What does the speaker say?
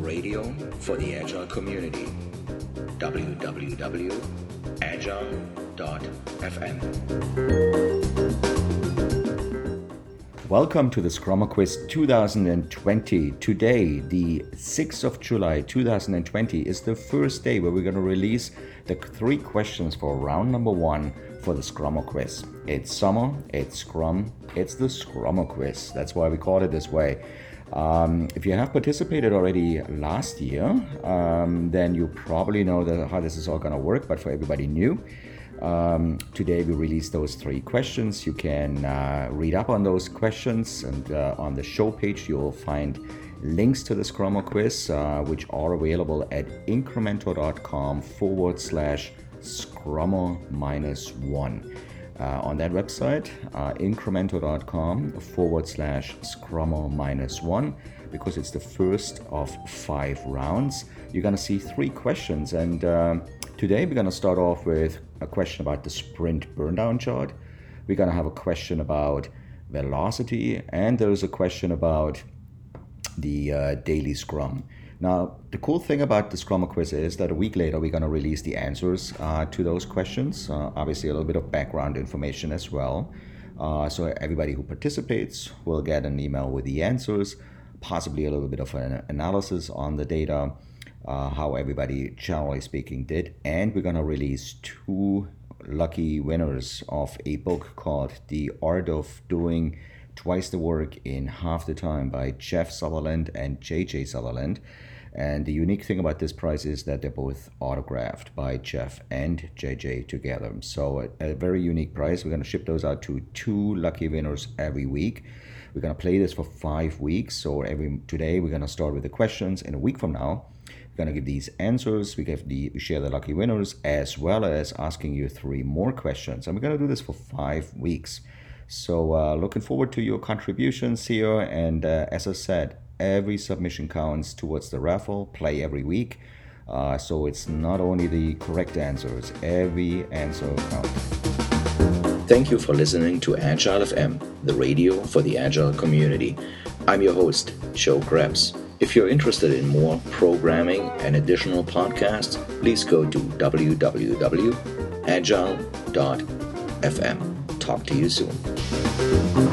radio for the Agile community. www.agile.fm. Welcome to the Scrum Quiz 2020. Today, the 6th of July 2020, is the first day where we're going to release the three questions for round number one for the Scrum Quiz. It's summer, it's Scrum, it's the Scrum Quiz. That's why we call it this way. Um, if you have participated already last year, um, then you probably know that how this is all going to work. But for everybody new, um, today we release those three questions. You can uh, read up on those questions, and uh, on the show page you'll find links to the Scrummer quiz, uh, which are available at incrementor.com forward slash Scrummer minus one. Uh, on that website, uh, incrementor.com forward slash scrummer minus one, because it's the first of five rounds. You're going to see three questions, and uh, today we're going to start off with a question about the sprint burndown chart. We're going to have a question about velocity, and there's a question about the uh, daily scrum. Now, the cool thing about the Scrum quiz is that a week later we're going to release the answers uh, to those questions. Uh, obviously, a little bit of background information as well. Uh, so everybody who participates will get an email with the answers, possibly a little bit of an analysis on the data, uh, how everybody, generally speaking, did. And we're going to release two lucky winners of a book called The Art of Doing Twice the Work in Half the Time by Jeff Sutherland and JJ Sutherland. And the unique thing about this prize is that they're both autographed by Jeff and JJ together. So, a, a very unique prize. We're going to ship those out to two lucky winners every week. We're going to play this for five weeks. So, every today we're going to start with the questions. In a week from now, we're going to give these answers. We give the we share the lucky winners as well as asking you three more questions. And we're going to do this for five weeks. So, uh, looking forward to your contributions here. And uh, as I said, every submission counts towards the raffle, play every week. Uh, so it's not only the correct answers, every answer counts. Thank you for listening to Agile FM, the radio for the Agile community. I'm your host, Joe Krebs. If you're interested in more programming and additional podcasts, please go to www.agile.fm. Talk to you soon.